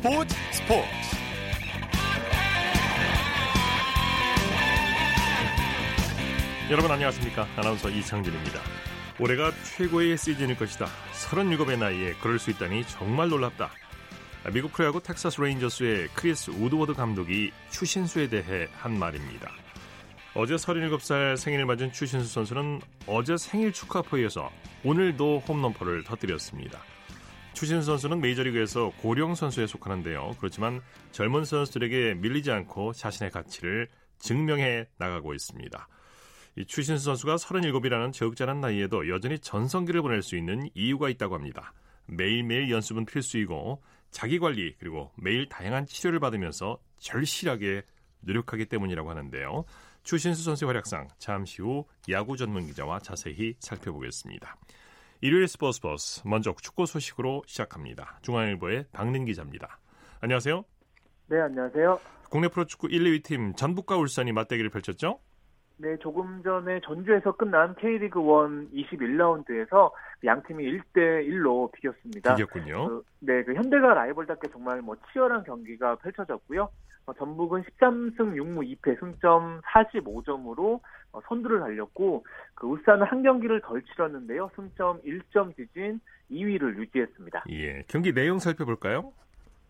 스포츠 스포츠. 여러분 안녕하십니까? 아나운서 이창진입니다. 올해가 최고의 시즌일 것이다. 37의 나이에 그럴 수 있다니 정말 놀랍다. 미국 프로야구 텍사스 레인저스의 크리스 우드워드 감독이 추신수에 대해 한 말입니다. 어제 37살 생일을 맞은 추신수 선수는 어제 생일 축하 포에 이어서 오늘도 홈런포를 터뜨렸습니다 추신수 선수는 메이저리그에서 고령 선수에 속하는데요. 그렇지만 젊은 선수들에게 밀리지 않고 자신의 가치를 증명해 나가고 있습니다. 이 추신수 선수가 37이라는 적잖은 나이에도 여전히 전성기를 보낼 수 있는 이유가 있다고 합니다. 매일매일 연습은 필수이고 자기 관리 그리고 매일 다양한 치료를 받으면서 절실하게 노력하기 때문이라고 하는데요. 추신수 선수의 활약상 잠시 후 야구 전문 기자와 자세히 살펴보겠습니다. 일요일 스포츠 버스 먼저 축구 소식으로 시작합니다. 중앙일보의 박민 기자입니다. 안녕하세요. 네, 안녕하세요. 국내 프로축구 1, 2위 팀 전북과 울산이 맞대결을 펼쳤죠? 네, 조금 전에 전주에서 끝난 K리그 1 21라운드에서 양 팀이 1대 1로 비겼습니다. 비겼군요. 그, 네, 그 현대가 라이벌답게 정말 뭐 치열한 경기가 펼쳐졌고요. 어, 전북은 13승 6무 2패 승점 45점으로 어, 선두를 달렸고 그 울산은 한 경기를 덜 치렀는데요. 승점 1점 뒤진 2위를 유지했습니다. 예, 경기 내용 살펴볼까요?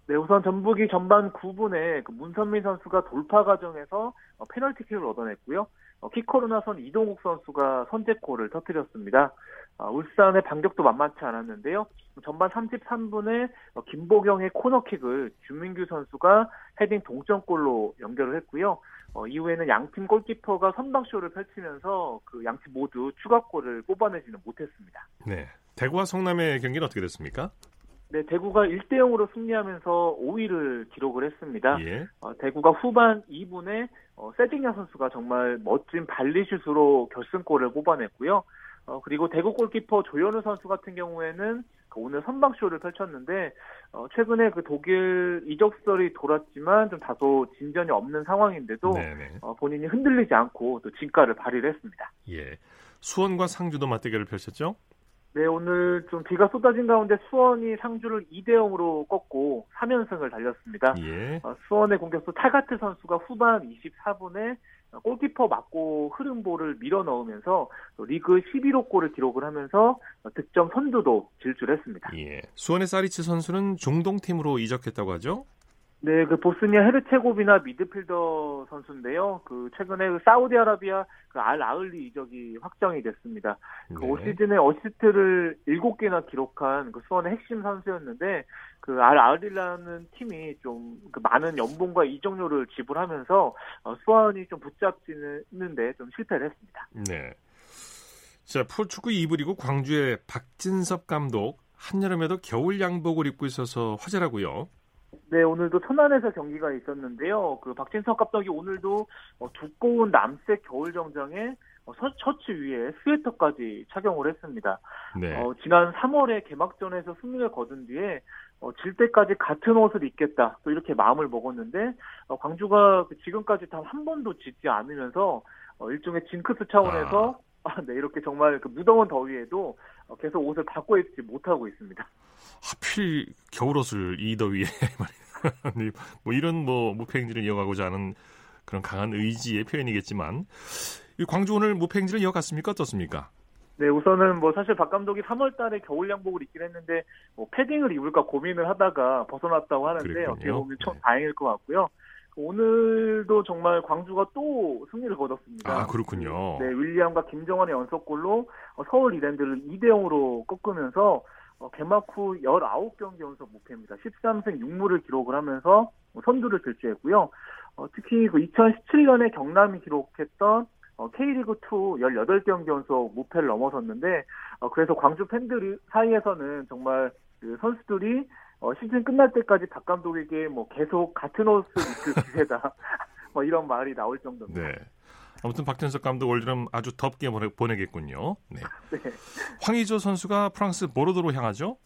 네, 우선 전북이 전반 9분에 그 문선민 선수가 돌파 과정에서 어, 페널티킥을 얻어냈고요. 어, 키커로 나선 이동욱 선수가 선제골을 터뜨렸습니다. 어, 울산의 반격도 만만치 않았는데요. 전반 33분에 어, 김보경의 코너킥을 주민규 선수가 헤딩 동점골로 연결을 했고요. 어, 이후에는 양팀 골키퍼가 선방쇼를 펼치면서 그 양팀 모두 추가골을 뽑아내지는 못했습니다. 네. 대구와 성남의 경기는 어떻게 됐습니까? 네, 대구가 1대 0으로 승리하면서 5위를 기록을 했습니다. 예. 어, 대구가 후반 2분에 어, 세징야 선수가 정말 멋진 발리슛으로 결승골을 뽑아냈고요. 어, 그리고 대구 골키퍼 조현우 선수 같은 경우에는 그 오늘 선방쇼를 펼쳤는데 어, 최근에 그 독일 이적설이 돌았지만 좀 다소 진전이 없는 상황인데도 어, 본인이 흔들리지 않고 또 진가를 발휘를 했습니다. 예. 수원과 상주도 맞대결을 펼쳤죠? 네, 오늘 좀 비가 쏟아진 가운데 수원이 상주를 2대 0으로 꺾고 3연승을 달렸습니다. 예. 어, 수원의 공격수 타가트 선수가 후반 24분에 골키퍼 맞고 흐름 볼을 밀어 넣으면서 리그 11호 골을 기록을 하면서 득점 선두도 질주했습니다. 예. 수원의 사리츠 선수는 중동팀으로 이적했다고 하죠? 네, 그 보스니아 헤르체고비나 미드필더 선수인데요. 그 최근에 그 사우디아라비아 그 알 아흘리 이적이 확정이 됐습니다. 그 네. 올 시즌에 어시스트를 7개나 기록한 그 수원의 핵심 선수였는데 그 알 아흘리라는 팀이 좀 그 많은 연봉과 이적료를 지불하면서 어, 수원이 좀 붙잡지는데 좀 실패를 했습니다. 네. 자, 프로축구 2부 리그 광주의 박진섭 감독 한여름에도 겨울 양복을 입고 있어서 화제라고요. 네, 오늘도 천안에서 경기가 있었는데요. 그 박진석 감독이 오늘도 어, 두꺼운 남색 겨울 정장에 어, 셔- 셔츠 위에 스웨터까지 착용을 했습니다. 네. 어, 지난 3월에 개막전에서 승리를 거둔 뒤에 어, 질 때까지 같은 옷을 입겠다 또 이렇게 마음을 먹었는데 어, 광주가 그 지금까지 단 한 번도 지지 않으면서 어, 일종의 징크스 차원에서 아, 네, 이렇게 정말 그 무더운 더위에도 어, 계속 옷을 바꿔 입지 못하고 있습니다. 하필 겨울옷을 이 더위에. 뭐 이런 뭐 무패행진을 이어가고자 하는 그런 강한 의지의 표현이겠지만 이 광주 오늘 무패행진을 이어갔습니까 어떻습니까? 네, 우선은 뭐 사실 박 감독이 3월 달에 겨울 양복을 입긴 했는데 뭐 패딩을 입을까 고민을 하다가 벗어났다고 하는데 그랬군요. 어떻게 보면 참 네. 다행일 것 같고요. 오늘도 정말 광주가 또 승리를 거뒀습니다. 아 그렇군요. 네, 윌리엄과 김정환의 연속골로 어, 서울 이랜드를 2대 0으로 꺾으면서 어, 개막 후 19경기 연속 무패입니다. 13승 6무를 기록을 하면서 어, 선두를 질주했고요. 어, 특히 그 2017년에 경남이 기록했던 어, K리그2 18경기 연속 무패를 넘어섰는데 어, 그래서 광주 팬들 사이에서는 정말 그 선수들이 어, 시즌 끝날 때까지 박 감독에게 뭐 계속 같은 옷을 입을 기세다 뭐 이런 말이 나올 정도입니다. 네. 아무튼 박진섭 감독 올여름 아주 덥게 보내, 보내겠군요. 네. 네. 황의조 선수가 프랑스 보르도로 향하죠?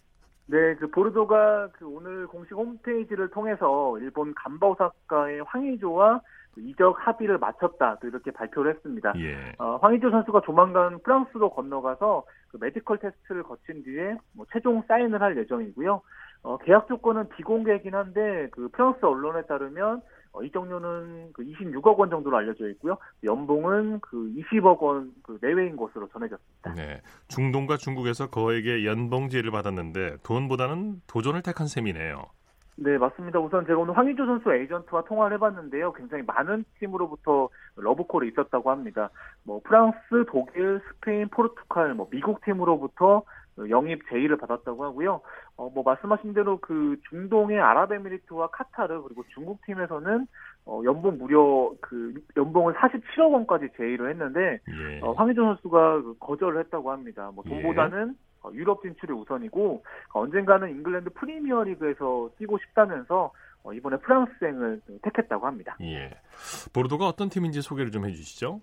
네, 그 보르도가 그 오늘 공식 홈페이지를 통해서 일본 감바 오사카의 황의조와 그 이적 합의를 마쳤다 또 이렇게 발표를 했습니다. 예. 어, 황의조 선수가 조만간 프랑스로 건너가서 그 메디컬 테스트를 거친 뒤에 뭐 최종 사인을 할 예정이고요. 어, 계약 조건은 비공개이긴 한데 그 프랑스 언론에 따르면 어, 이적료는 그 26억 원 정도로 알려져 있고요. 연봉은 그 20억 원 그 내외인 것으로 전해졌습니다. 네, 중동과 중국에서 거액의 연봉 제의를 받았는데 돈보다는 도전을 택한 셈이네요. 네, 맞습니다. 우선 제가 오늘 황의조 선수 에이전트와 통화를 해봤는데요. 굉장히 많은 팀으로부터 러브콜이 있었다고 합니다. 뭐 프랑스, 독일, 스페인, 포르투갈, 뭐 미국 팀으로부터 영입 제의를 받았다고 하고요. 어, 뭐 말씀하신 대로 그 중동의 아랍에미리트와 카타르 그리고 중국 팀에서는 어, 연봉 무려 그 연봉을 47억 원까지 제의를 했는데 예. 어, 황희조 선수가 그 거절을 했다고 합니다. 뭐 돈보다는 예. 어, 유럽 진출이 우선이고 언젠가는 잉글랜드 프리미어리그에서 뛰고 싶다면서 어, 이번에 프랑스행을 택했다고 합니다. 예. 보르도가 어떤 팀인지 소개를 좀 해주시죠.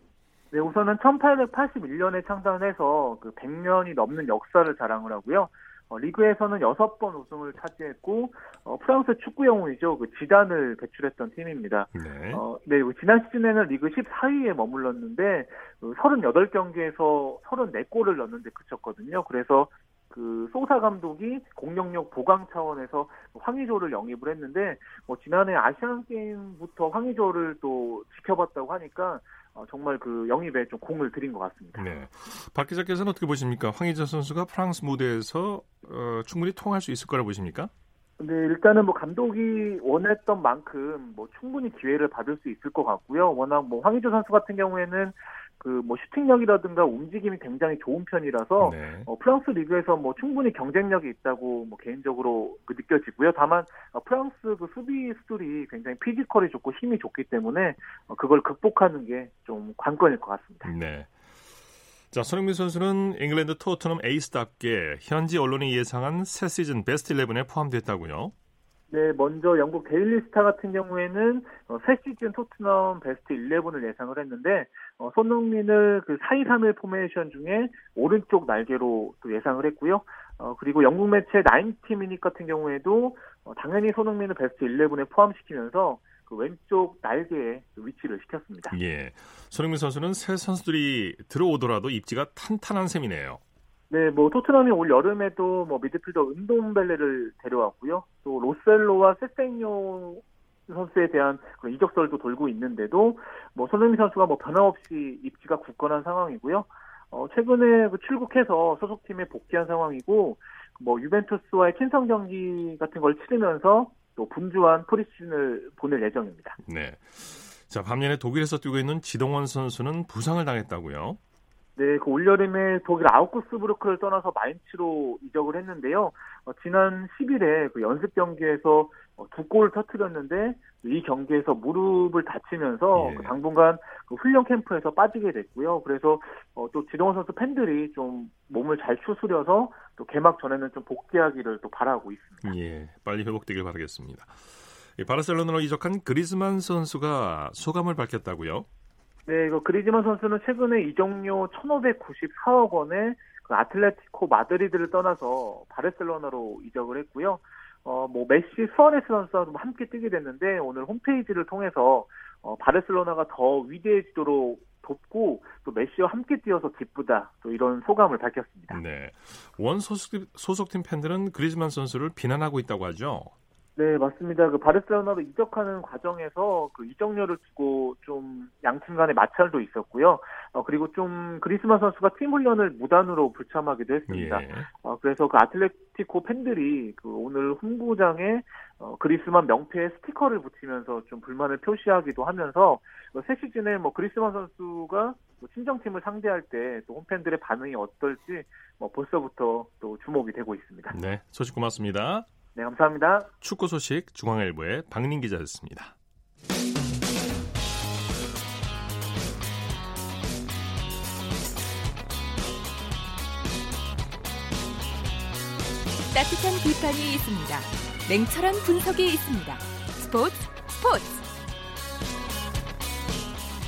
네, 우선은 1881년에 창단해서 그 100년이 넘는 역사를 자랑을 하고요. 어, 리그에서는 6번 우승을 차지했고 어, 프랑스 축구 영웅이죠. 그 지단을 배출했던 팀입니다. 네. 어, 네, 그 지난 시즌에는 리그 14위에 머물렀는데 그 38경기에서 34골을 넣는데 그쳤거든요. 그래서 그 소사 감독이 공격력 보강 차원에서 황의조를 영입을 했는데 뭐 지난해 아시안 게임부터 황의조를 또 지켜봤다고 하니까 어, 정말 그 영입에 좀 공을 들인 것 같습니다. 네. 박 기자께서는 어떻게 보십니까? 황희조 선수가 프랑스 무대에서 어, 충분히 통할 수 있을 거라 보십니까? 네, 일단은 뭐 감독이 원했던 만큼 뭐 충분히 기회를 받을 수 있을 것 같고요. 워낙 뭐 황희조 선수 같은 경우에는 그뭐 슈팅력이라든가 움직임이 굉장히 좋은 편이라서 네. 어, 프랑스 리그에서 뭐 충분히 경쟁력이 있다고 뭐 개인적으로 그 느껴지고요. 다만 어, 프랑스 그 수비 수들이 굉장히 피지컬이 좋고 힘이 좋기 때문에 어, 그걸 극복하는 게 좀 관건일 것 같습니다. 네. 자, 손흥민 선수는 잉글랜드 토트넘 에이스답게 현지 언론이 예상한 새 시즌 베스트 11에 포함됐다고요. 네, 먼저 영국 데일리 스타 같은 경우에는 어, 새 시즌 토트넘 베스트 11을 예상을 했는데 어, 손흥민을 그 4-2-3-1 포메이션 중에 오른쪽 날개로 또 예상을 했고요. 어, 그리고 영국 매체 나인티미닛 같은 경우에도 어, 당연히 손흥민을 베스트 11에 포함시키면서 그 왼쪽 날개에 위치를 시켰습니다. 예, 손흥민 선수는 새 선수들이 들어오더라도 입지가 탄탄한 셈이네요. 네, 뭐 토트넘이 올 여름에도 뭐 미드필더 은돔벨레를 데려왔고요. 또 로셀로와 세생뇨 선수에 대한 이적설도 돌고 있는데도 뭐 손흥민 선수가 뭐 변함없이 입지가 굳건한 상황이고요. 어, 최근에 그 출국해서 소속팀에 복귀한 상황이고 뭐 유벤투스와의 친선 경기 같은 걸 치르면서 또 분주한 프리시즌을 보낼 예정입니다. 네. 자, 반면에 독일에서 뛰고 있는 지동원 선수는 부상을 당했다고요? 네, 그 올여름에 독일 아우크스부르크를 떠나서 마인츠로 이적을 했는데요. 어, 지난 10일에 그 연습 경기에서 어, 두 골을 터뜨렸는데 이 경기에서 무릎을 다치면서 예. 그 당분간 그 훈련 캠프에서 빠지게 됐고요. 그래서 어, 또 지동원 선수 팬들이 좀 몸을 잘 추스려서 또 개막 전에는 좀 복귀하기를 또 바라고 있습니다. 예, 빨리 회복되길 바라겠습니다. 바르셀로나로 이적한 그리즈만 선수가 소감을 밝혔다고요? 네, 이거 그리즈만 선수는 최근에 이적료 1,594억 원에 그 아틀레티코 마드리드를 떠나서 바르셀로나로 이적을 했고요. 어, 뭐 메시 수아레스 선수와 좀 함께 뛰게 됐는데 오늘 홈페이지를 통해서 어, 바르셀로나가 더 위대해지도록 돕고 또 메시와 함께 뛰어서 기쁘다 또 이런 소감을 밝혔습니다. 네, 원 소속, 소속팀 팬들은 그리즈만 선수를 비난하고 있다고 하죠. 네, 맞습니다. 그 바르셀로나로 이적하는 과정에서 그 이적료를 두고 좀 양팀 간의 마찰도 있었고요. 어, 그리고 좀 그리스만 선수가 팀 훈련을 무단으로 불참하기도 했습니다. 예. 어, 그래서 그 아틀레티코 팬들이 그 오늘 홈구장에 어, 그리스만 명패에 스티커를 붙이면서 좀 불만을 표시하기도 하면서 어, 새 시즌에 뭐 그리스만 선수가 뭐 친정팀을 상대할 때 또 홈팬들의 반응이 어떨지 뭐 벌써부터 또 주목이 되고 있습니다. 네, 소식 고맙습니다. 네, 감사합니다. 축구 소식 중앙일보의 박민 기자였습니다. 따뜻한 비판이 있습니다. 냉철한 분석이 있습니다. 스포츠 스포츠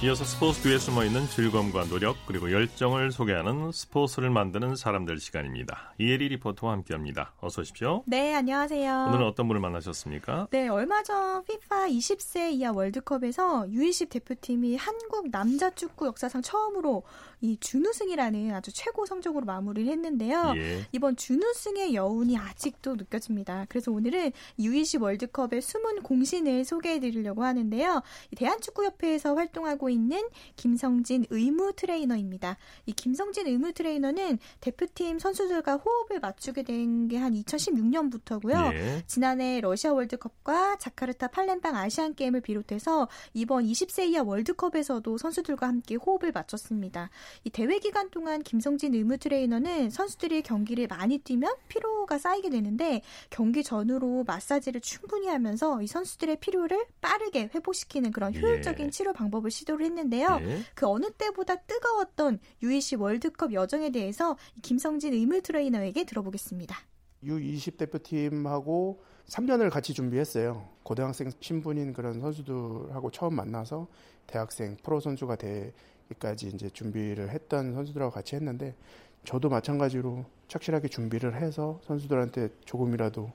이어서 스포츠 뒤에 숨어 있는 즐거움과 노력 그리고 열정을 소개하는 스포츠를 만드는 사람들 시간입니다. 이혜리 리포터와 함께합니다. 어서 오십시오. 네, 안녕하세요. 오늘은 어떤 분을 만나셨습니까? 네, 얼마 전 FIFA 20세 이하 월드컵에서 U20 대표팀이 한국 남자 축구 역사상 처음으로 이 준우승이라는 아주 최고 성적으로 마무리를 했는데요. 예. 이번 준우승의 여운이 아직도 느껴집니다. 그래서 오늘은 U20 월드컵의 숨은 공신을 소개해 드리려고 하는데요. 대한축구협회에서 활동하고 있는 김성진 의무 트레이너입니다. 이 김성진 의무 트레이너는 대표팀 선수들과 호흡을 맞추게 된 게 한 2016년부터고요. 예. 지난해 러시아 월드컵과 자카르타 팔렘방 아시안 게임을 비롯해서 이번 20세 이하 월드컵에서도 선수들과 함께 호흡을 맞췄습니다. 이 대회 기간 동안 김성진 의무 트레이너는 선수들이 경기를 많이 뛰면 피로가 쌓이게 되는데 경기 전후로 마사지를 충분히 하면서 이 선수들의 피로를 빠르게 회복시키는 그런 효율적인 예. 치료 방법을 시도를 했는데요. 예. 그 어느 때보다 뜨거웠던 U20 월드컵 여정에 대해서 김성진 의무 트레이너에게 들어보겠습니다. U20 대표팀하고 3년을 같이 준비했어요. 고등학생 신분인 그런 선수들하고 처음 만나서 대학생 프로 선수가 되기 까지 이제 준비를 했던 선수들하고 같이 했는데 저도 마찬가지로 착실하게 준비를 해서 선수들한테 조금이라도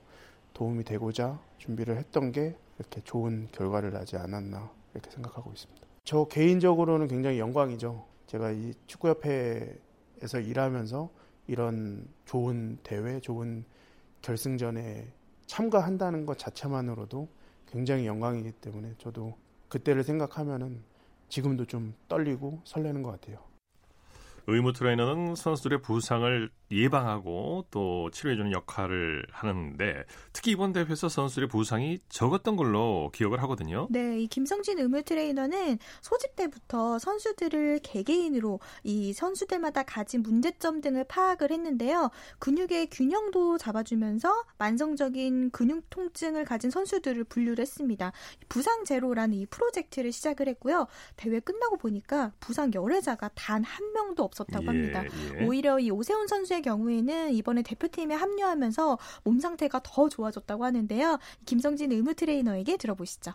도움이 되고자 준비를 했던 게 이렇게 좋은 결과를 나지 않았나 이렇게 생각하고 있습니다. 저 개인적으로는 굉장히 영광이죠. 제가 이 축구협회에서 일하면서 이런 좋은 대회, 좋은 결승전에 참가한다는 것 자체만으로도 굉장히 영광이기 때문에 저도 그때를 생각하면은 지금도 좀 떨리고 설레는 것 같아요. 의무 트레이너는 선수들의 부상을 예방하고 또 치료해주는 역할을 하는데 특히 이번 대회에서 선수들의 부상이 적었던 걸로 기억을 하거든요. 네, 이 김성진 의무 트레이너는 소집 때부터 선수들을 개개인으로 이 선수들마다 가진 문제점 등을 파악을 했는데요. 근육의 균형도 잡아주면서 만성적인 근육 통증을 가진 선수들을 분류를 했습니다. 부상 제로라는 이 프로젝트를 시작을 했고요. 대회 끝나고 보니까 부상 열애자가 단 한 명도 없었다고 예, 합니다. 예. 오히려 이 오세훈 선수의 경우에는 이번에 대표팀에 합류하면서 몸 상태가 더 좋아졌다고 하는데요. 김성진 의무 트레이너에게 들어보시죠.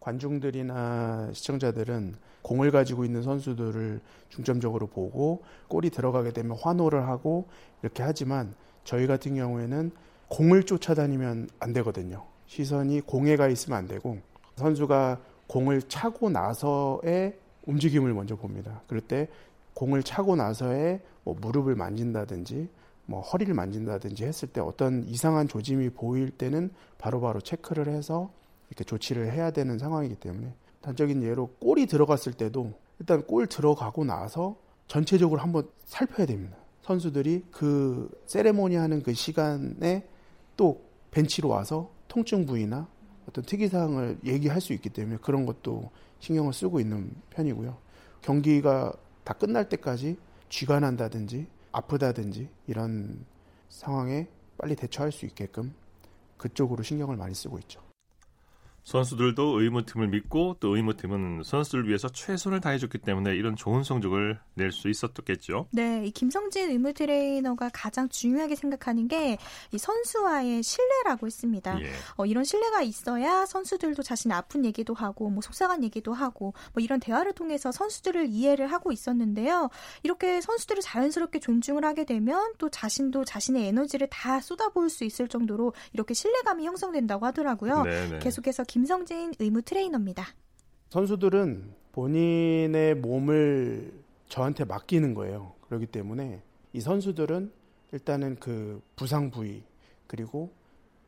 관중들이나 시청자들은 공을 가지고 있는 선수들을 중점적으로 보고 골이 들어가게 되면 환호를 하고 이렇게 하지만 저희 같은 경우에는 공을 쫓아다니면 안 되거든요. 시선이 공에 가 있으면 안 되고 선수가 공을 차고 나서의 움직임을 먼저 봅니다. 그럴 때 공을 차고 나서의 뭐 무릎을 만진다든지 뭐 허리를 만진다든지 했을 때 어떤 이상한 조짐이 보일 때는 바로바로 바로 체크를 해서 이렇게 조치를 해야 되는 상황이기 때문에 단적인 예로 골이 들어갔을 때도 일단 골 들어가고 나서 전체적으로 한번 살펴야 됩니다. 선수들이 그 세레모니 하는 그 시간에 또 벤치로 와서 통증 부위나 어떤 특이사항을 얘기할 수 있기 때문에 그런 것도 신경을 쓰고 있는 편이고요. 경기가 다 끝날 때까지 쥐가 난다든지 아프다든지 이런 상황에 빨리 대처할 수 있게끔 그쪽으로 신경을 많이 쓰고 있죠. 선수들도 의무팀을 믿고 또 의무팀은 선수들을 위해서 최선을 다해줬기 때문에 이런 좋은 성적을 낼 수 있었겠죠. 네, 이 김성진 의무 트레이너가 가장 중요하게 생각하는 게 이 선수와의 신뢰라고 했습니다. 예. 어, 이런 신뢰가 있어야 선수들도 자신의 아픈 얘기도 하고 뭐 속상한 얘기도 하고 뭐 이런 대화를 통해서 선수들을 이해를 하고 있었는데요. 이렇게 선수들을 자연스럽게 존중을 하게 되면 또 자신도 자신의 에너지를 다 쏟아부을 수 있을 정도로 이렇게 신뢰감이 형성된다고 하더라고요. 네네. 네. 계속해서 김성진 의무 트레이너입니다. 선수들은 본인의 몸을 저한테 맡기는 거예요. 그렇기 때문에 이 선수들은 일단은 그 부상 부위 그리고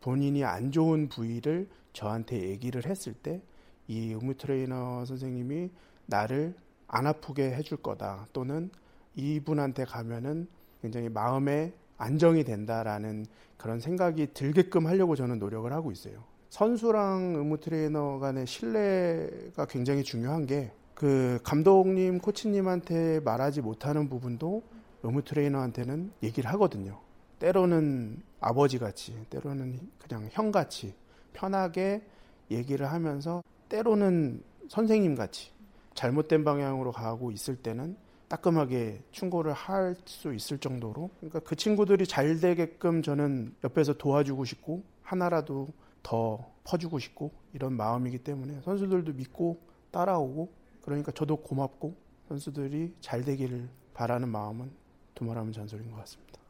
본인이 안 좋은 부위를 저한테 얘기를 했을 때 이 의무 트레이너 선생님이 나를 안 아프게 해줄 거다 또는 이분한테 가면은 굉장히 마음에 안정이 된다라는 그런 생각이 들게끔 하려고 저는 노력을 하고 있어요. 선수랑 의무 트레이너 간의 신뢰가 굉장히 중요한 게 그 감독님, 코치님한테 말하지 못하는 부분도 의무 트레이너한테는 얘기를 하거든요. 때로는 아버지 같이, 때로는 그냥 형 같이 편하게 얘기를 하면서 때로는 선생님 같이 잘못된 방향으로 가고 있을 때는 따끔하게 충고를 할 수 있을 정도로 그러니까 그 친구들이 잘 되게끔 저는 옆에서 도와주고 싶고 하나라도 더 퍼주고 싶고 이런 마음이기 때문에 선수들도 믿고 따라오고 그러니까 저도 고맙고 선수들이 잘 되기를 바라는 마음은 두말하면 잔소리인 것 같습니다.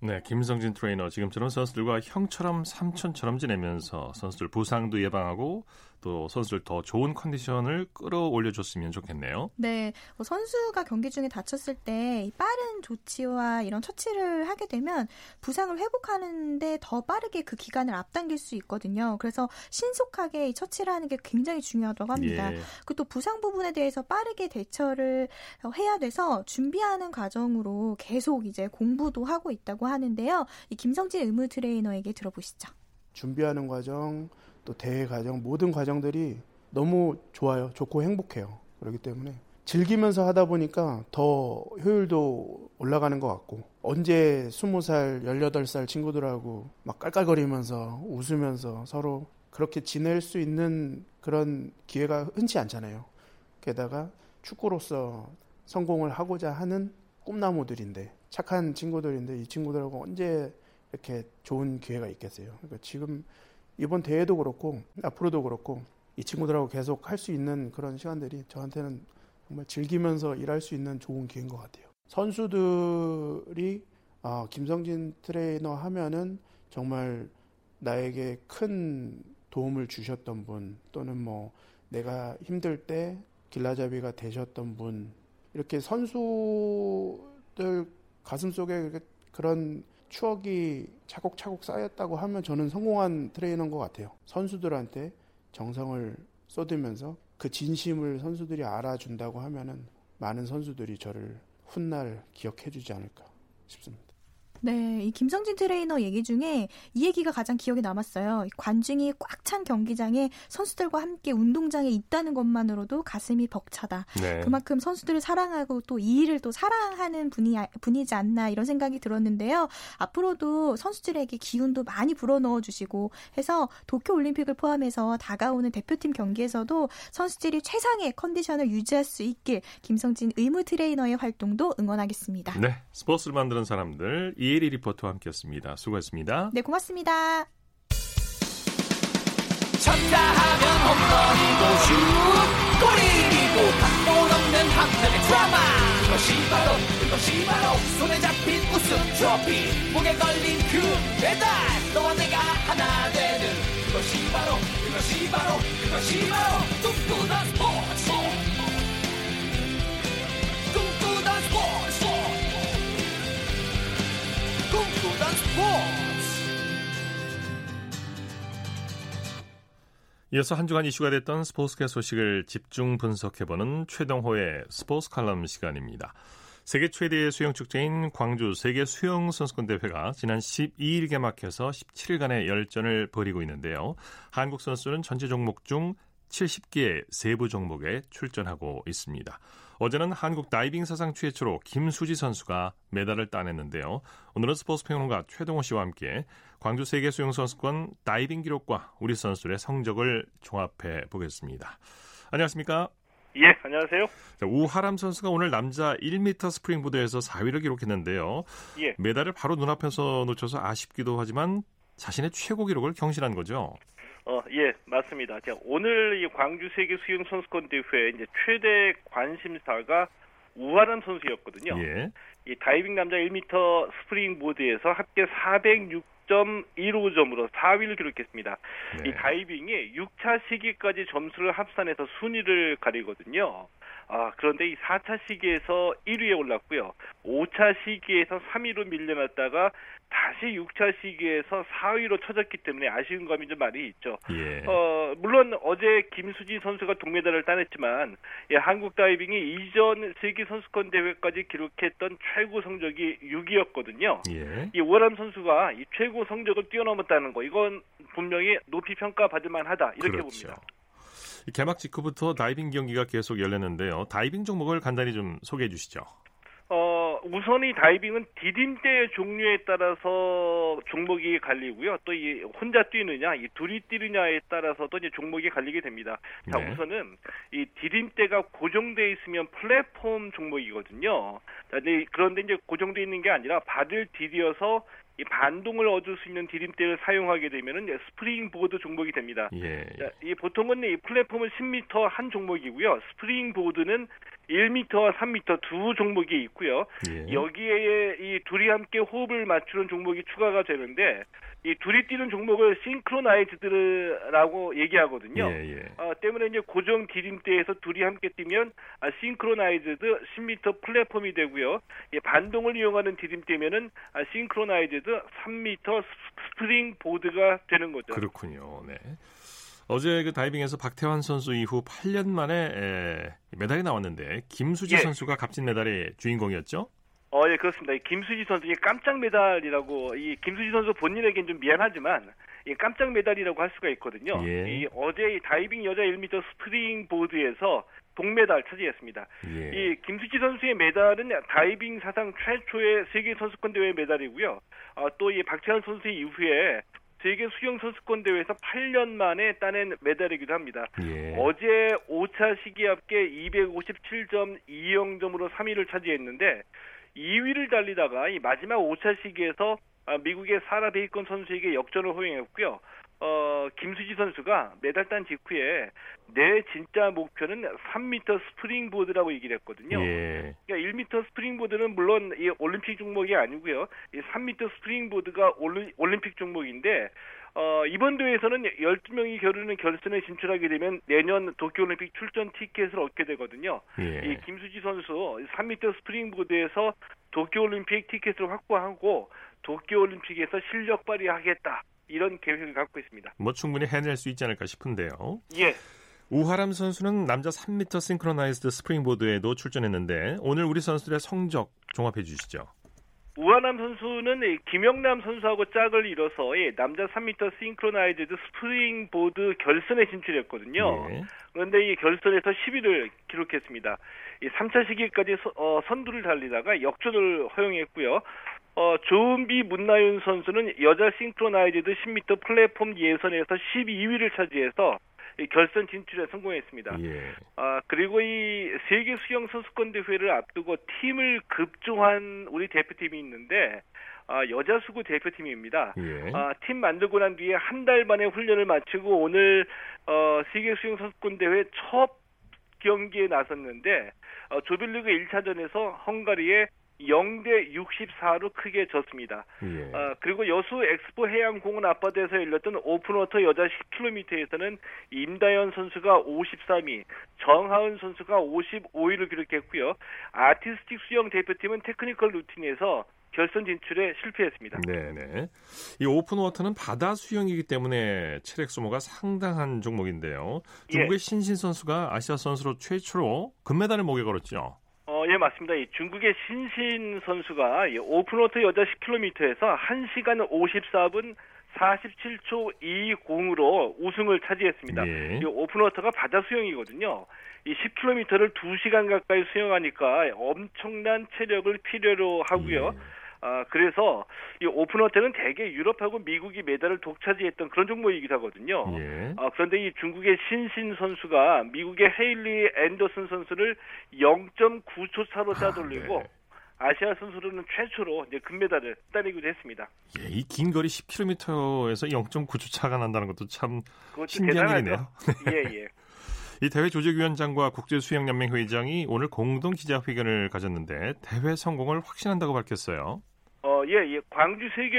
네, 김성진 트레이너 지금처럼 선수들과 형처럼 삼촌처럼 지내면서 선수들 부상도 예방하고 또 선수들 더 좋은 컨디션을 끌어올려 줬으면 좋겠네요. 네, 뭐 선수가 경기 중에 다쳤을 때 빠른 조치와 이런 처치를 하게 되면 부상을 회복하는데 더 빠르게 그 기간을 앞당길 수 있거든요. 그래서 신속하게 처치를 하는 게 굉장히 중요하다고 합니다. 예. 그또 부상 부분에 대해서 빠르게 대처를 해야 돼서 준비하는 과정으로 계속 이제 공부도 하고 있다고 하는데요. 이 김성진 의무 트레이너에게 들어보시죠. 준비하는 과정, 또 대회 과정 모든 과정들이 너무 좋아요. 좋고 행복해요. 그렇기 때문에 즐기면서 하다 보니까 더 효율도 올라가는 것 같고 언제 20살, 18살 친구들하고 막 깔깔거리면서 웃으면서 서로 그렇게 지낼 수 있는 그런 기회가 흔치 않잖아요. 게다가 축구로서 성공을 하고자 하는 꿈나무들인데 착한 친구들인데 이 친구들하고 언제 이렇게 좋은 기회가 있겠어요. 그러니까 지금 이번 대회도 그렇고 앞으로도 그렇고 이 친구들하고 계속 할 수 있는 그런 시간들이 저한테는 정말 즐기면서 일할 수 있는 좋은 기회인 것 같아요. 선수들이 아, 김성진 트레이너 하면은 정말 나에게 큰 도움을 주셨던 분 또는 뭐 내가 힘들 때 길라잡이가 되셨던 분 이렇게 선수들 가슴 속에 그런 추억이 차곡차곡 쌓였다고 하면 저는 성공한 트레이너인 것 같아요. 선수들한테 정성을 쏟으면서 그 진심을 선수들이 알아준다고 하면은 많은 선수들이 저를 훗날 기억해주지 않을까 싶습니다. 네, 이 김성진 트레이너 얘기 중에 이 얘기가 가장 기억에 남았어요. 관중이 꽉 찬 경기장에 선수들과 함께 운동장에 있다는 것만으로도 가슴이 벅차다. 네. 그만큼 선수들을 사랑하고 또 이 일을 또 사랑하는 분이 분이지 않나 이런 생각이 들었는데요. 앞으로도 선수들에게 기운도 많이 불어넣어 주시고 해서 도쿄 올림픽을 포함해서 다가오는 대표팀 경기에서도 선수들이 최상의 컨디션을 유지할 수 있길 김성진 의무 트레이너의 활동도 응원하겠습니다. 네, 스포츠를 만드는 사람들 이 이혜리 리포터와 함께했습니다. 수고했습니다. 네, 고맙습니다. 쳤다 하면 홈런이고 슛 골이고 각본 없는 한편의 드라마 그것이 바로 그것이 바로 손에 잡힌 우승 트로피 목에 걸린 그 배달 너와 내가 하나 되는 그것이 바로 그것이 바로 그것이 바로 꿈꾸던 스포츠 꿈꾸던 스포츠 이어서 한 주간 이슈가 됐던 스포츠계 소식을 집중 분석해보는 최동호의 스포츠 칼럼 시간입니다. 세계 최대의 수영 축제인 광주 세계 수영 선수권 대회가 지난 12일 개막해서 17일간의 열전을 벌이고 있는데요. 한국 선수는 전체 종목 중 70개 세부 종목에 출전하고 있습니다. 어제는 한국 다이빙 사상 최초로 김수지 선수가 메달을 따냈는데요. 오늘은 스포츠 평론가 최동호 씨와 함께 광주 세계 수영 선수권 다이빙 기록과 우리 선수들의 성적을 종합해 보겠습니다. 안녕하십니까? 예, 안녕하세요. 자, 우하람 선수가 오늘 남자 1m 스프링보드에서 4위를 기록했는데요. 예. 메달을 바로 눈앞에서 놓쳐서 아쉽기도 하지만 자신의 최고 기록을 경신한 거죠. 어, 예, 맞습니다. 자, 오늘 이 광주 세계 수영 선수권 대회 이제 최대 관심사가 우하람 선수였거든요. 예. 이 다이빙 남자 1m 스프링 보드에서 합계 406.15점으로 4위를 기록했습니다. 네. 이 다이빙이 6차 시기까지 점수를 합산해서 순위를 가리거든요. 아, 그런데 이 4차 시기에서 1위에 올랐고요. 5차 시기에서 3위로 밀려났다가 다시 6차 시기에서 4위로 쳐졌기 때문에 아쉬운 감이 좀 많이 있죠. 예. 어, 물론 어제 김수지 선수가 동메달을 따냈지만 예, 한국 다이빙이 이전 세계 선수권 대회까지 기록했던 최고 성적이 6위였거든요. 예. 이 오람 선수가 이 최고 성적을 뛰어넘었다는 거 이건 분명히 높이 평가받을 만하다 이렇게 그렇죠. 봅니다. 개막 직후부터 다이빙 경기가 계속 열렸는데요. 다이빙 종목을 간단히 좀 소개해 주시죠. 어, 우선 이 다이빙은 디딤대 종류에 따라서 종목이 갈리고요. 또 이 혼자 뛰느냐, 이 둘이 뛰느냐에 따라서도 이제 종목이 갈리게 됩니다. 자, 네. 우선은 이 디딤대가 고정돼 있으면 플랫폼 종목이거든요. 자, 그런데 이제 고정돼 있는 게 아니라 발을 디뎌서 이 반동을 얻을 수 있는 디딤대를 사용하게 되면은 스프링 보드 종목이 됩니다. 예. 자, 이 보통은 이 플랫폼은 10m 한 종목이고요. 스프링 보드는 1m와 3m 두 종목이 있고요. 예. 여기에 이 둘이 함께 호흡을 맞추는 종목이 추가가 되는데 이 둘이 뛰는 종목을 싱크로나이즈드라고 얘기하거든요. 예, 예. 어, 때문에 이제 고정 디딤대에서 둘이 함께 뛰면 아, 싱크로나이즈드 10m 플랫폼이 되고요. 예, 반동을 이용하는 디딤대면은 아, 싱크로나이즈드 3m 스프링 보드가 되는 거죠. 그렇군요. 네. 어제 그 다이빙에서 박태환 선수 이후 8년 만에 에, 메달이 나왔는데 김수지 예. 선수가 값진 메달의 주인공이었죠? 어, 예, 그렇습니다. 이 김수지 선수의 깜짝 메달이라고, 이 김수지 선수 본인에겐 좀 미안하지만, 이 깜짝 메달이라고 할 수가 있거든요. 예. 이 어제 이 다이빙 여자 1m 스프링 보드에서 동메달 차지했습니다. 예. 이 김수지 선수의 메달은 다이빙 사상 최초의 세계 선수권 대회 메달이고요. 어, 또 이 박태환 선수 이후에 세계 수영 선수권 대회에서 8년 만에 따낸 메달이기도 합니다. 예. 어제 5차 시기 합계 257.20점으로 3위를 차지했는데 2위를 달리다가 이 마지막 5차 시기에서 아, 미국의 사라 베이컨 선수에게 역전을 허용했고요. 어, 김수지 선수가 메달 딴 직후에 내 진짜 목표는 3m 스프링보드라고 얘기를 했거든요. 예. 그러니까 1m 스프링보드는 물론 이 올림픽 종목이 아니고요. 이 3m 스프링보드가 올림픽 종목인데 어, 이번 대회에서는 12명이 겨루는 결선에 진출하게 되면 내년 도쿄올림픽 출전 티켓을 얻게 되거든요. 예. 이 김수지 선수 3m 스프링보드에서 도쿄올림픽 티켓을 확보하고 도쿄올림픽에서 실력 발휘하겠다. 이런 계획을 갖고 있습니다. 뭐 충분히 해낼 수 있지 않을까 싶은데요. 예. 우하람 선수는 남자 3m 싱크로나이즈드 스프링보드에도 출전했는데 오늘 우리 선수들의 성적 종합해 주시죠. 우하람 선수는 김영남 선수하고 짝을 이뤄서 남자 3m 싱크로나이즈드 스프링보드 결선에 진출했거든요. 네. 그런데 이 결선에서 10위를 기록했습니다. 이 3차 시기까지 어, 선두를 달리다가 역전을 허용했고요. 어, 조은비 문나윤 선수는 여자 싱크로나이즈드 10m 플랫폼 예선에서 12위를 차지해서 결선 진출에 성공했습니다. 예. 아 그리고 이 세계 수영 선수권 대회를 앞두고 팀을 급조한 우리 대표팀이 있는데 아, 여자 수구 대표팀입니다. 예. 아, 팀 만들고 난 뒤에 한 달 만에 훈련을 마치고 오늘 어, 세계 수영 선수권 대회 첫 경기에 나섰는데 어, 조별리그 1차전에서 헝가리에 0대 64로 크게 졌습니다. 예. 어, 그리고 여수 엑스포 해양공원 앞바다에서 열렸던 오픈워터 여자 10km에서는 임다현 선수가 53위, 정하은 선수가 55위를 기록했고요. 아티스틱 수영 대표팀은 테크니컬 루틴에서 결선 진출에 실패했습니다. 네네. 이 오픈워터는 바다 수영이기 때문에 체력 소모가 상당한 종목인데요. 중국의 예. 신신 선수가 아시아 선수로 최초로 금메달을 목에 걸었죠. 어, 예, 맞습니다. 이 중국의 신신 선수가 이 오픈워터 여자 10km에서 1시간 54분 47초 20으로 우승을 차지했습니다. 예. 이 오픈워터가 바다 수영이거든요. 이 10km를 2시간 가까이 수영하니까 엄청난 체력을 필요로 하고요. 예. 아, 그래서 이 오픈워터는 대개 유럽하고 미국이 메달을 독차지했던 그런 종목이기도 하거든요. 예. 아, 그런데 이 중국의 신신 선수가 미국의 헤일리 앤더슨 선수를 0.9초 차로 따돌리고 아, 네. 아시아 선수로는 최초로 이제 금메달을 따내기도 했습니다. 예, 이 긴 거리 10km에서 0.9초 차가 난다는 것도 참 신기한 일이네요. 예, 예. 이 대회 조직위원장과 국제수영연맹 회장이 오늘 공동 기자회견을 가졌는데 대회 성공을 확신한다고 밝혔어요. 어, 예, 예. 광주 세계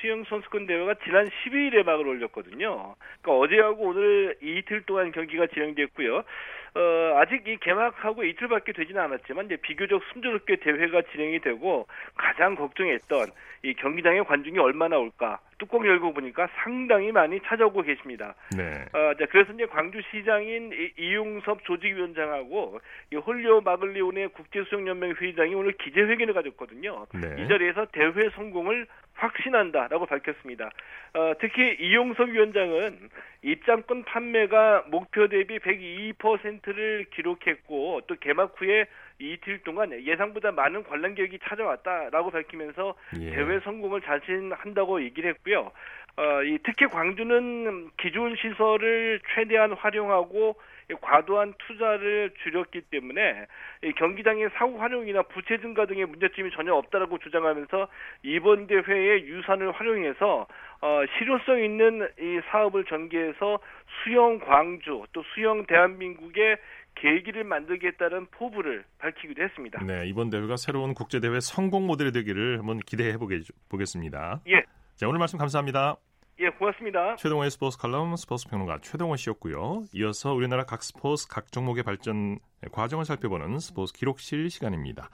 수영 선수권 대회가 지난 12일에 막을 올렸거든요. 그러니까 어제하고 오늘 이틀 동안 경기가 진행됐고요. 어, 아직 이 개막하고 이틀밖에 되지는 않았지만 이제 비교적 순조롭게 대회가 진행이 되고 가장 걱정했던 이 경기장에 관중이 얼마나 올까 뚜껑 열고 보니까 상당히 많이 찾아오고 계십니다. 네. 어, 자, 그래서 이제 광주시장인 이용섭 조직위원장하고 이 홀리오 마글리온의 국제수영연맹 회장이 오늘 기자회견을 가졌거든요. 네. 이 자리에서 대회 성공을 확신한다라고 밝혔습니다. 어, 특히 이용섭 위원장은 입장권 판매가 목표 대비 102%를 기록했고 또 개막 후에 이틀 동안 예상보다 많은 관람객이 찾아왔다라고 밝히면서 예. 대회 성공을 자신한다고 얘기를 했고요. 어, 이 특히 광주는 기존 시설을 최대한 활용하고 과도한 투자를 줄였기 때문에 이 경기장의 사후 활용이나 부채 증가 등의 문제점이 전혀 없다라고 주장하면서 이번 대회에 유산을 활용해서 어, 실효성 있는 이 사업을 전개해서 수영 광주 또 수영 대한민국의 계기를 만들겠다는 포부를 밝히기도 했습니다. 네, 이번 대회가 새로운 국제 대회 성공 모델이 되기를 한번 기대해 보겠습니다. 예. 자, 오늘 말씀 감사합니다. 예, 고맙습니다. 최동호의 스포츠 칼럼 스포츠 평론가 최동호 씨였고요. 이어서 우리나라 각 스포츠 각 종목의 발전 과정을 살펴보는 스포츠 기록실 시간입니다.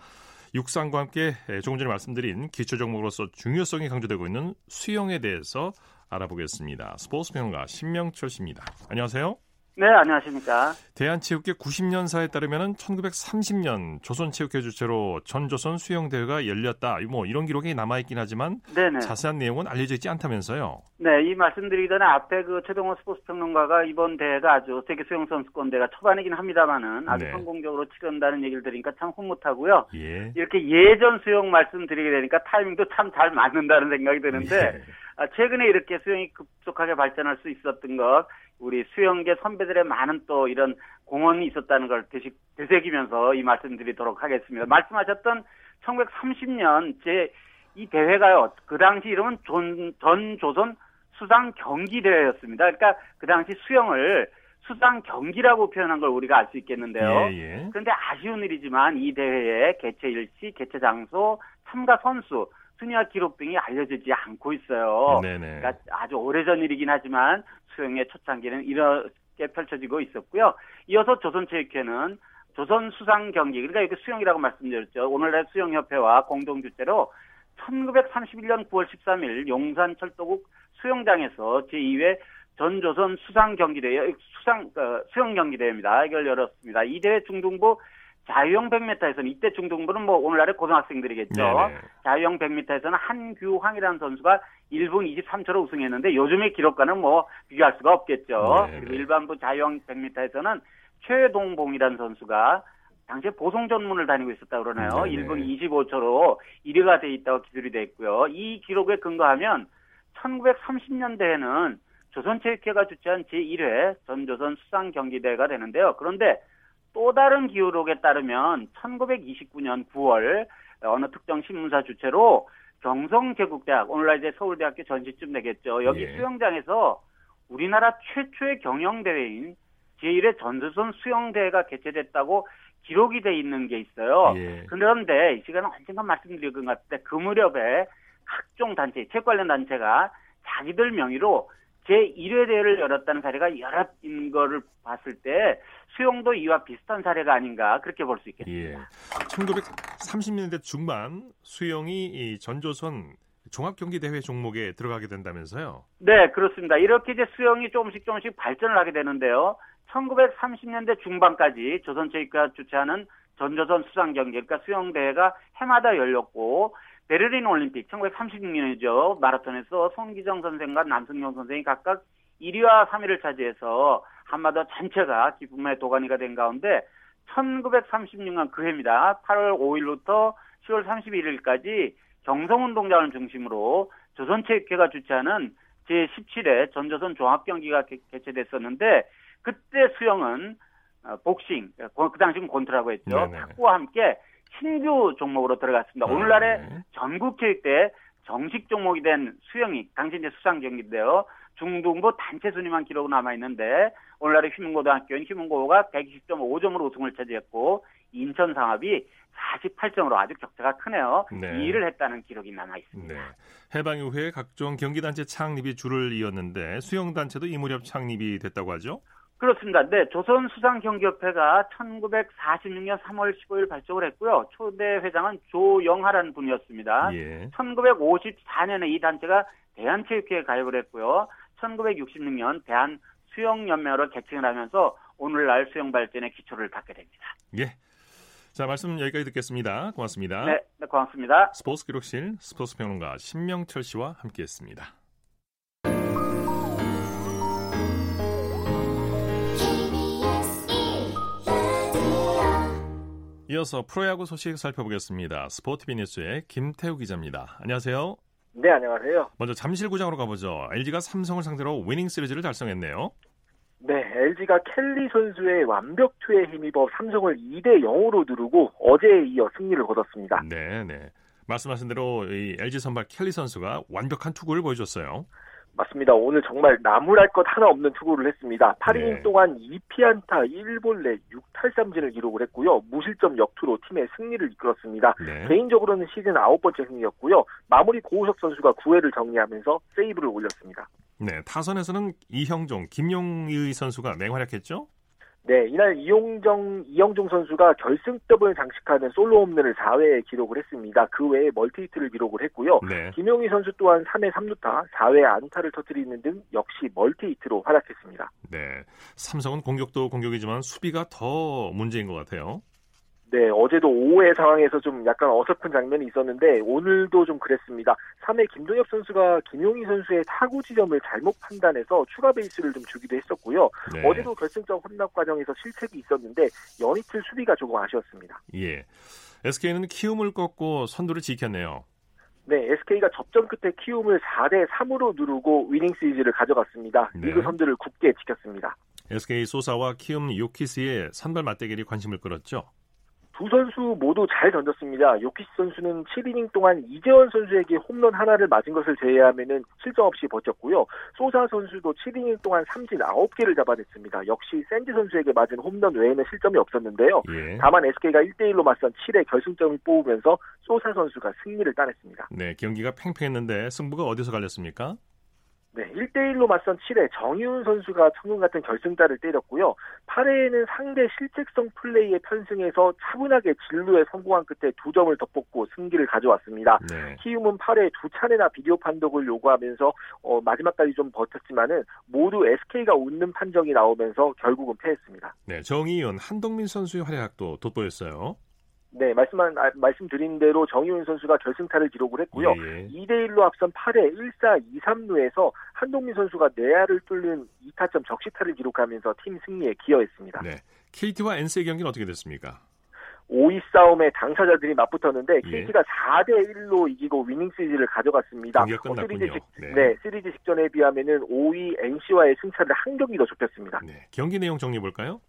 육상과 함께 조금 전에 말씀드린 기초 종목으로서 중요성이 강조되고 있는 수영에 대해서 알아보겠습니다. 스포츠 평론가 신명철 씨입니다. 안녕하세요. 네, 안녕하십니까. 대한체육회 90년사에 따르면 1930년 조선체육회 주최로 전조선 수영대회가 열렸다. 뭐 이런 기록이 남아있긴 하지만 네네. 자세한 내용은 알려져 있지 않다면서요. 네, 이 말씀드리기 전에 앞에 그 최동호 스포츠 평론가가 이번 대회가 아주 세계 수영선수권대회가 초반이긴 합니다만은 아주 네. 성공적으로 치른다는 얘기를 들으니까 참 흐뭇하고요. 예. 이렇게 예전 수영 말씀드리게 되니까 타이밍도 참 잘 맞는다는 생각이 드는데 예. 아, 최근에 이렇게 수영이 급속하게 발전할 수 있었던 것 우리 수영계 선배들의 많은 또 이런 공헌이 있었다는 걸 되식, 되새기면서 이 말씀 드리도록 하겠습니다. 말씀하셨던 1930년 제 이 대회가요. 그 당시 이름은 전, 전 조선 수상 경기 대회였습니다. 그러니까 그 당시 수영을 수상 경기라고 표현한 걸 우리가 알 수 있겠는데요. 예, 예. 그런데 아쉬운 일이지만 이 대회의 개최 일시, 개최 장소, 참가 선수, 순위와 기록 등이 알려지지 않고 있어요. 네네. 그러니까 아주 오래전 일이긴 하지만 수영의 초창기는 이렇게 펼쳐지고 있었고요. 이어서 조선체육회는 조선 수상 경기 그러니까 이렇게 수영이라고 말씀드렸죠. 오늘날 수영협회와 공동 주최로 1931년 9월 13일 용산 철도국 수영장에서 제2회 전조선 수상 경기대회 수상 어, 수영 경기대회입니다. 이걸 열었습니다. 이 대회 중등부 자유형 100m에서는 이때 중등부는 뭐 오늘날의 고등학생들이겠죠. 네네. 자유형 100m에서는 한규황이라는 선수가 1분 23초로 우승했는데 요즘의 기록과는 뭐 비교할 수가 없겠죠. 네네. 그리고 일반부 자유형 100m에서는 최동봉이라는 선수가 당시에 보송 전문을 다니고 있었다 그러나요. 네네. 1분 25초로 1위가 돼 있다고 기술이 돼 있고요. 이 기록에 근거하면 1930년대에는 조선체육회가 주최한 제1회 전조선 수상 경기대회가 되는데요. 그런데 또 다른 기록에 따르면 1929년 9월 어느 특정 신문사 주최로 경성제국대학 오늘날 이제 서울대학교 전시쯤 되겠죠. 여기 예. 수영장에서 우리나라 최초의 경영대회인 제1회 전조선 수영대회가 개최됐다고 기록이 돼 있는 게 있어요. 예. 그런데 이 시간은 언젠가 말씀드릴 것 같은데 그 무렵에 각종 단체, 책 관련 단체가 자기들 명의로 제1회 대회를 열었다는 사례가 여러 인 거를 봤을 때 수용도 이와 비슷한 사례가 아닌가 그렇게 볼 수 있겠습니다. 예. 1930년대 중반 수영이 이 전조선 종합경기대회 종목에 들어가게 된다면서요? 네, 그렇습니다. 이렇게 이제 수영이 조금씩 조금씩 발전을 하게 되는데요. 1930년대 중반까지 조선체육회가 주최하는 전조선 수상 경기, 그러니까 수영대회가 해마다 열렸고 베를린 올림픽 1936년이죠. 마라톤에서 손기정 선생과 남승용 선생이 각각 1위와 3위를 차지해서 한마더 전체가 기쁨의 도가니가 된 가운데 1936년 그 해입니다. 8월 5일부터 10월 31일까지 경성운동장을 중심으로 조선체육회가 주최하는 제17회 전조선 종합경기가 개최됐었는데 그때 수영은 어, 복싱, 그 당시는 곤트라고 했죠. 탁구와 함께 신규 종목으로 들어갔습니다. 아, 오늘날의 네. 전국체육 대 정식 종목이 된 수영이 당시 이제 수상 경기인데요. 중등부 단체 순위만 기록 남아 있는데 오늘날의 휘문고등학교인 휘문고가 120.5점으로 우승을 차지했고 인천 상업이 48점으로 아주 격차가 크네요. 네. 2위를 했다는 기록이 남아 있습니다. 네. 해방 이후에 각종 경기단체 창립이 줄을 이었는데 수영단체도 이 무렵 창립이 됐다고 하죠? 그렇습니다. 네, 조선수상경기협회가 1946년 3월 15일 발족을 했고요. 초대 회장은 조영하라는 분이었습니다. 예. 1954년에 이 단체가 대한체육회에 가입을 했고요. 1966년 대한수영연맹으로 개칭을 하면서 오늘날 수영 발전의 기초를 닦게 됩니다. 예. 자, 말씀 여기까지 듣겠습니다. 고맙습니다. 네, 네 고맙습니다. 스포츠 기록실 스포츠 평론가 신명철 씨와 함께했습니다. 이어서 프로야구 소식 살펴보겠습니다. 스포티비 뉴스의 김태우 기자입니다. 안녕하세요. 네, 안녕하세요. 먼저 잠실구장으로 가보죠. LG가 삼성을 상대로 위닝 시리즈를 달성했네요. 네, LG가 켈리 선수의 완벽 투에 힘입어 삼성을 2대 0으로 누르고 어제에 이어 승리를 거뒀습니다. 네, 네. 말씀하신 대로 이 LG 선발 켈리 선수가 완벽한 투구를 보여줬어요. 맞습니다. 오늘 정말 나무랄 것 하나 없는 투구를 했습니다. 8이닝 네. 동안 2피안타 1볼넷 6탈삼진을 기록을 했고요. 무실점 역투로 팀의 승리를 이끌었습니다. 네. 개인적으로는 시즌 아홉 번째 승리였고요. 마무리 고우석 선수가 9회를 정리하면서 세이브를 올렸습니다. 네, 타선에서는 이형종, 김용의 선수가 맹활약했죠? 네, 이날 이용정, 이형종 선수가 결승점을 장식하는 솔로 홈런을 4회에 기록을 했습니다. 그 외에 멀티히트를 기록을 했고요. 네. 김용의 선수 또한 3회 3루타, 4회 안타를 터뜨리는 등 역시 멀티히트로 활약했습니다. 네, 삼성은 공격도 공격이지만 수비가 더 문제인 것 같아요. 네, 어제도 5회 상황에서 좀 약간 어설픈 장면이 있었는데 오늘도 좀 그랬습니다. 3회 김동엽 선수가 김용희 선수의 타구 지점을 잘못 판단해서 추가 베이스를 좀 주기도 했었고요. 네. 어제도 결승점 혼납 과정에서 실책이 있었는데 연이틀 수비가 조금 아쉬웠습니다. 예. SK는 키움을 꺾고 선두를 지켰네요. 네, SK가 접전 끝에 키움을 4대 3으로 누르고 위닝 시리즈를 가져갔습니다. 네. 리그 선두를 굳게 지켰습니다. SK 소사와 키움 요키스의 선발 맞대결이 관심을 끌었죠. 두 선수 모두 잘 던졌습니다. 요키시 선수는 7이닝 동안 이재원 선수에게 홈런 하나를 맞은 것을 제외하면 실점 없이 버텼고요. 소사 선수도 7이닝 동안 삼진 9개를 잡아냈습니다. 역시 샌디 선수에게 맞은 홈런 외에는 실점이 없었는데요. 예. 다만 SK가 1대1로 맞선 7회 결승점을 뽑으면서 소사 선수가 승리를 따냈습니다. 네, 경기가 팽팽했는데 승부가 어디서 갈렸습니까? 네, 1대1로 맞선 7회 정희훈 선수가 천금 같은 결승타를 때렸고요. 8회에는 상대 실책성 플레이에 편승해서 차분하게 진루에 성공한 끝에 두 점을 덧붙고 승기를 가져왔습니다. 네. 키움은 8회 두 차례나 비디오 판독을 요구하면서 어, 마지막까지 좀 버텼지만은 모두 SK가 웃는 판정이 나오면서 결국은 패했습니다. 네, 정희윤, 한동민 선수의 활약도 돋보였어요. 네, 말씀한 아, 말씀드린 대로 정희훈 선수가 결승타를 기록을 했고요. 예. 2대 1로 앞선 8회 1사 2, 3루에서 한동민 선수가 내야를 뚫는 2타점 적시타를 기록하면서 팀 승리에 기여했습니다. 네. KT와 NC의 경기는 어떻게 됐습니까? 5위 싸움에 당사자들이 맞붙었는데 예. KT가 4대 1로 이기고 위닝 시리즈를 가져갔습니다. 어, 시리즈, 직, 네. 네. 시리즈 직전에 비하면은 5위 NC와의 승차를 한 경기 더 좁혔습니다. 네. 경기 내용 정리해 볼까요?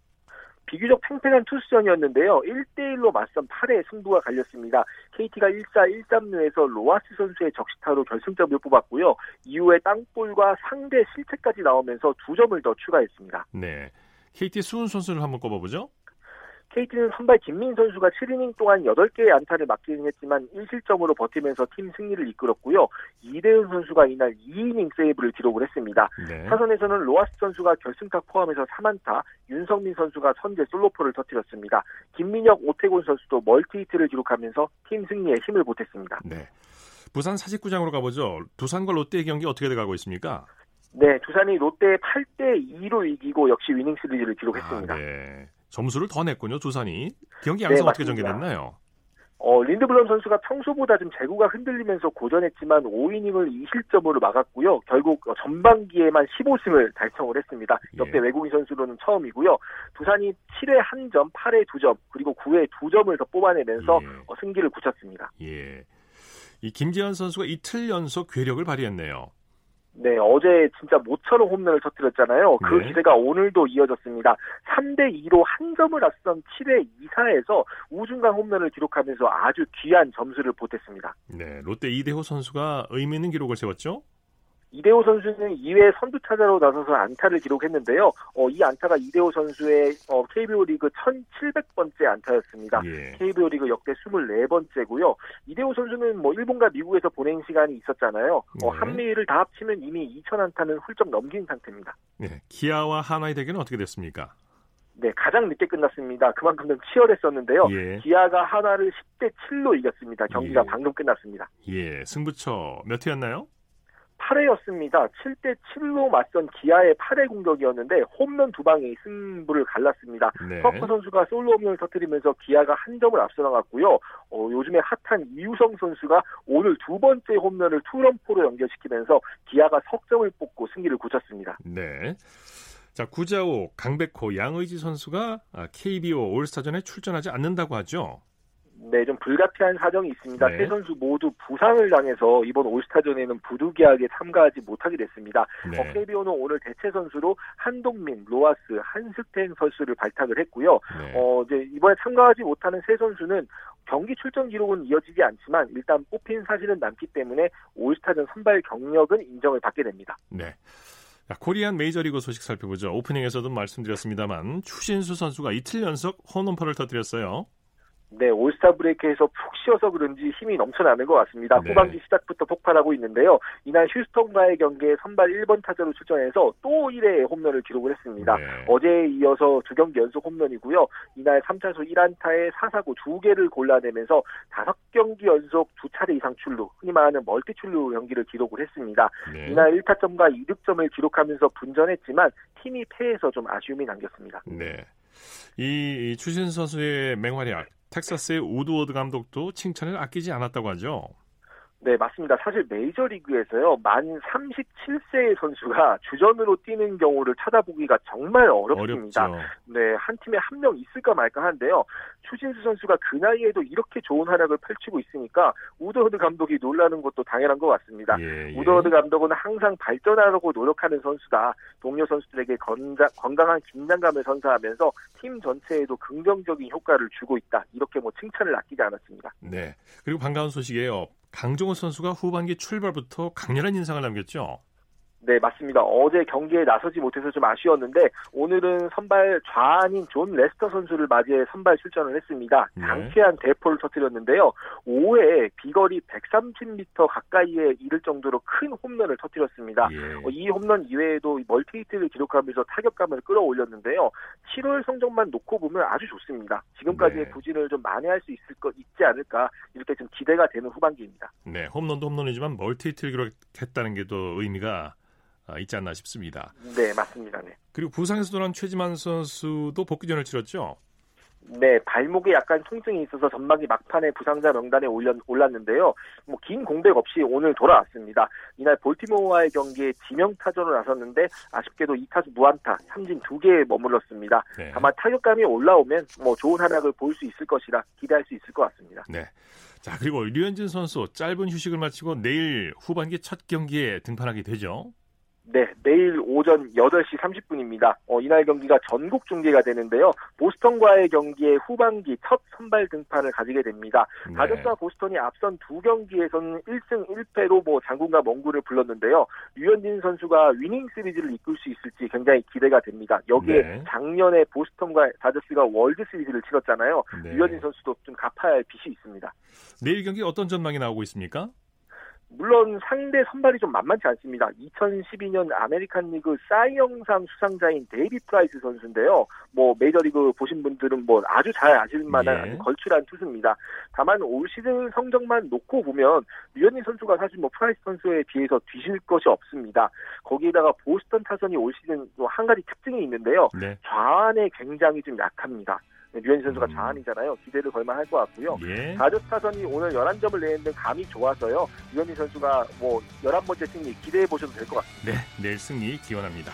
비교적 팽팽한 투수전이었는데요. 1대1로 맞선 8회 승부가 갈렸습니다. KT가 1사 1삼루에서 로아스 선수의 적시타로 결승점을 뽑았고요. 이후에 땅볼과 상대 실책까지 나오면서 두 점을 더 추가했습니다. 네. KT 수훈 선수를 한번 꼽아보죠. KT는 선발 김민 선수가 7이닝 동안 8개의 안타를 맞기는 했지만 1실점으로 버티면서 팀 승리를 이끌었고요. 이대훈 선수가 이날 2이닝 세이브를 기록을 했습니다. 네. 타선에서는 로아스 선수가 결승타 포함해서 3안타, 윤성민 선수가 선제 솔로포를 터뜨렸습니다. 김민혁, 오태곤 선수도 멀티히트를 기록하면서 팀 승리에 힘을 보탰습니다. 네. 부산 사직구장으로 가보죠. 두산과 롯데의 경기 어떻게 돼가고 있습니까? 네, 두산이 롯데 8대 2로 이기고 역시 위닝 시리즈를 기록했습니다. 아, 네. 점수를 더 냈군요, 두산이. 경기 양상 네, 어떻게 전개됐나요? 어, 린드블럼 선수가 평소보다 좀 제구가 흔들리면서 고전했지만 5이닝을 2실점으로 막았고요. 결국 전반기에만 15승을 달성을 했습니다. 역대 예. 외국인 선수로는 처음이고요. 두산이 7회 1점, 8회 2점, 그리고 9회 2점을 더 뽑아내면서 예. 어, 승기를 굳혔습니다. 예. 이 김지현 선수가 이틀 연속 괴력을 발휘했네요. 네, 어제 진짜 모처럼 홈런을 터뜨렸잖아요. 그 네. 기세가 오늘도 이어졌습니다. 3대 2로 한 점을 앞선 7회 2사에서 우중간 홈런을 기록하면서 아주 귀한 점수를 보탰습니다. 네, 롯데 이대호 선수가 의미 있는 기록을 세웠죠? 이대호 선수는 2회 선두 타자로 나서서 안타를 기록했는데요. 어, 이 안타가 이대호 선수의 어, KBO 리그 1700번째 안타였습니다. 예. KBO 리그 역대 24번째고요. 이대호 선수는 뭐 일본과 미국에서 보낸 시간이 있었잖아요. 어, 네. 어, 한미를 다 합치면 이미 2000안타는 훌쩍 넘긴 상태입니다. 네, 기아와 하나의 대결은 어떻게 됐습니까? 네, 가장 늦게 끝났습니다. 그만큼 좀 치열했었는데요. 예. 기아가 하나를 10대 7로 이겼습니다. 경기가 예. 방금 끝났습니다. 예, 승부처 몇 회였나요? 8회였습니다. 7대 7로 맞선 기아의 8회 공격이었는데 홈런 두 방이 승부를 갈랐습니다. 네. 퍼커 선수가 솔로 홈런을 터뜨리면서 기아가 한 점을 앞서 나갔고요. 어, 요즘에 핫한 이우성 선수가 오늘 두 번째 홈런을 투런포로 연결시키면서 기아가 석점을 뽑고 승리를 굳혔습니다. 네. 자, 구자호, 강백호, 양의지 선수가 KBO 올스타전에 출전하지 않는다고 하죠. 네, 좀 불가피한 사정이 있습니다. 네. 세 선수 모두 부상을 당해서 이번 올스타전에는 부득이하게 참가하지 못하게 됐습니다. 네. 어, KBO는 오늘 대체 선수로 한동민, 로아스, 한스텐 선수를 발탁을 했고요. 네. 어, 이제 이번에 참가하지 못하는 세 선수는 경기 출전 기록은 이어지지 않지만 일단 뽑힌 사실은 남기 때문에 올스타전 선발 경력은 인정을 받게 됩니다. 네. 자, 코리안 메이저리그 소식 살펴보죠. 오프닝에서도 말씀드렸습니다만 추신수 선수가 이틀 연속 홈런퍼를 터뜨렸어요. 네, 올스타 브레이크에서 푹 쉬어서 그런지 힘이 넘쳐나는 것 같습니다. 네. 후반기 시작부터 폭발하고 있는데요. 이날 휴스턴과의 경기에 선발 1번 타자로 출전해서 또 1회 홈런을 기록을 했습니다. 네. 어제에 이어서 두 경기 연속 홈런이고요. 이날 3타수 1안타에 4사구 2개를 골라내면서 5경기 연속 두 차례 이상 출루, 흔히 말하는 멀티 출루 경기를 기록을 했습니다. 네. 이날 1타점과 2득점을 기록하면서 분전했지만 팀이 패해서 좀 아쉬움이 남겼습니다. 네. 이 추신수 선수의 맹활약 텍사스의 우드워드 감독도 칭찬을 아끼지 않았다고 하죠. 네, 맞습니다. 사실 메이저리그에서요, 만 37세의 선수가 주전으로 뛰는 경우를 찾아보기가 정말 어렵습니다. 어렵죠. 네, 한 팀에 한 명 있을까 말까 한데요. 추신수 선수가 그 나이에도 이렇게 좋은 활약을 펼치고 있으니까 우드워드 감독이 놀라는 것도 당연한 것 같습니다. 예, 예. 우드워드 감독은 항상 발전하려고 노력하는 선수다. 동료 선수들에게 건강, 건강한 긴장감을 선사하면서 팀 전체에도 긍정적인 효과를 주고 있다. 이렇게 뭐 칭찬을 아끼지 않았습니다. 네. 그리고 반가운 소식이에요. 강정호 선수가 후반기 출발부터 강렬한 인상을 남겼죠. 네, 맞습니다. 어제 경기에 나서지 못해서 좀 아쉬웠는데 오늘은 선발 좌완인 존 레스터 선수를 맞이해 선발 출전을 했습니다. 네. 통쾌한 대포를 터뜨렸는데요. 5회 비거리 130m 가까이에 이를 정도로 큰 홈런을 터뜨렸습니다. 예. 어, 이 홈런 이외에도 멀티히트를 기록하면서 타격감을 끌어올렸는데요. 7월 성적만 놓고 보면 아주 좋습니다. 지금까지의 네. 부진을 좀 만회할 수 있을 것 있지 않을까 이렇게 좀 기대가 되는 후반기입니다. 네, 홈런도 홈런이지만 멀티히트를 기록했다는 게 또 의미가 아, 있지 않나 싶습니다. 네, 맞습니다. 네. 그리고 부상에서 돌아온 최지만 선수도 복귀전을 치렀죠. 네, 발목에 약간 통증이 있어서 전반기 막판에 부상자 명단에 올렸, 올랐는데요. 뭐 긴 공백 없이 오늘 돌아왔습니다. 이날 볼티모어와의 경기에 지명 타전으로 나섰는데 아쉽게도 2타수 무안타, 삼진 2개에 머물렀습니다. 네. 다만 타격감이 올라오면 뭐 좋은 활약을 보일 수 있을 것이라 기대할 수 있을 것 같습니다. 네. 자, 그리고 류현진 선수 짧은 휴식을 마치고 내일 후반기 첫 경기에 등판하게 되죠. 네, 내일 오전 8시 30분입니다. 어, 이날 경기가 전국 중계가 되는데요. 보스턴과의 경기에 후반기 첫 선발 등판을 가지게 됩니다. 네. 다저스와 보스턴이 앞선 두 경기에서는 1승 1패로 뭐 장군과 멍군을 불렀는데요. 류현진 선수가 위닝 시리즈를 이끌 수 있을지 굉장히 기대가 됩니다. 여기에 네. 작년에 보스턴과 다저스가 월드 시리즈를 치렀잖아요. 네. 류현진 선수도 좀 갚아야 할 빚이 있습니다. 내일 경기 어떤 전망이 나오고 있습니까? 물론 상대 선발이 좀 만만치 않습니다. 2012년 아메리칸 리그 싸이영상 수상자인 데이비드 프라이스 선수인데요. 뭐 메이저리그 보신 분들은 뭐 아주 잘 아실 만한 예. 걸출한 투수입니다. 다만 올 시즌 성적만 놓고 보면 류현진 선수가 사실 뭐 프라이스 선수에 비해서 뒤질 것이 없습니다. 거기에다가 보스턴 타선이 올 시즌 한 가지 특징이 있는데요. 네. 좌완에 굉장히 좀 약합니다. 네, 류현진 선수가 음. 좌안이잖아요. 기대를 걸만할 것 같고요. 예. 다저스 타선이 오늘 11점을 내는데 감이 좋아서요. 류현진 선수가 뭐 11번째 승리 기대해 보셔도 될 것 같습니다. 네, 내일 승리 기원합니다.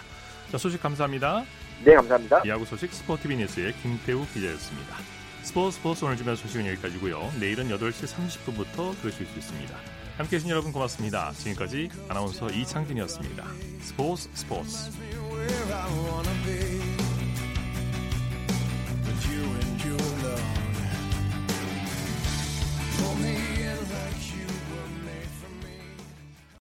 자, 소식 감사합니다. 네, 감사합니다. 야구 소식 스포티비 뉴스의 김태우 기자였습니다. 스포츠 스포츠 오늘 준비한 소식은 여기까지고요. 내일은 8시 30분부터 들으실 수 있습니다. 함께해 주신 여러분 고맙습니다. 지금까지 아나운서 이창진이었습니다. 스포츠 스포츠 you and your love.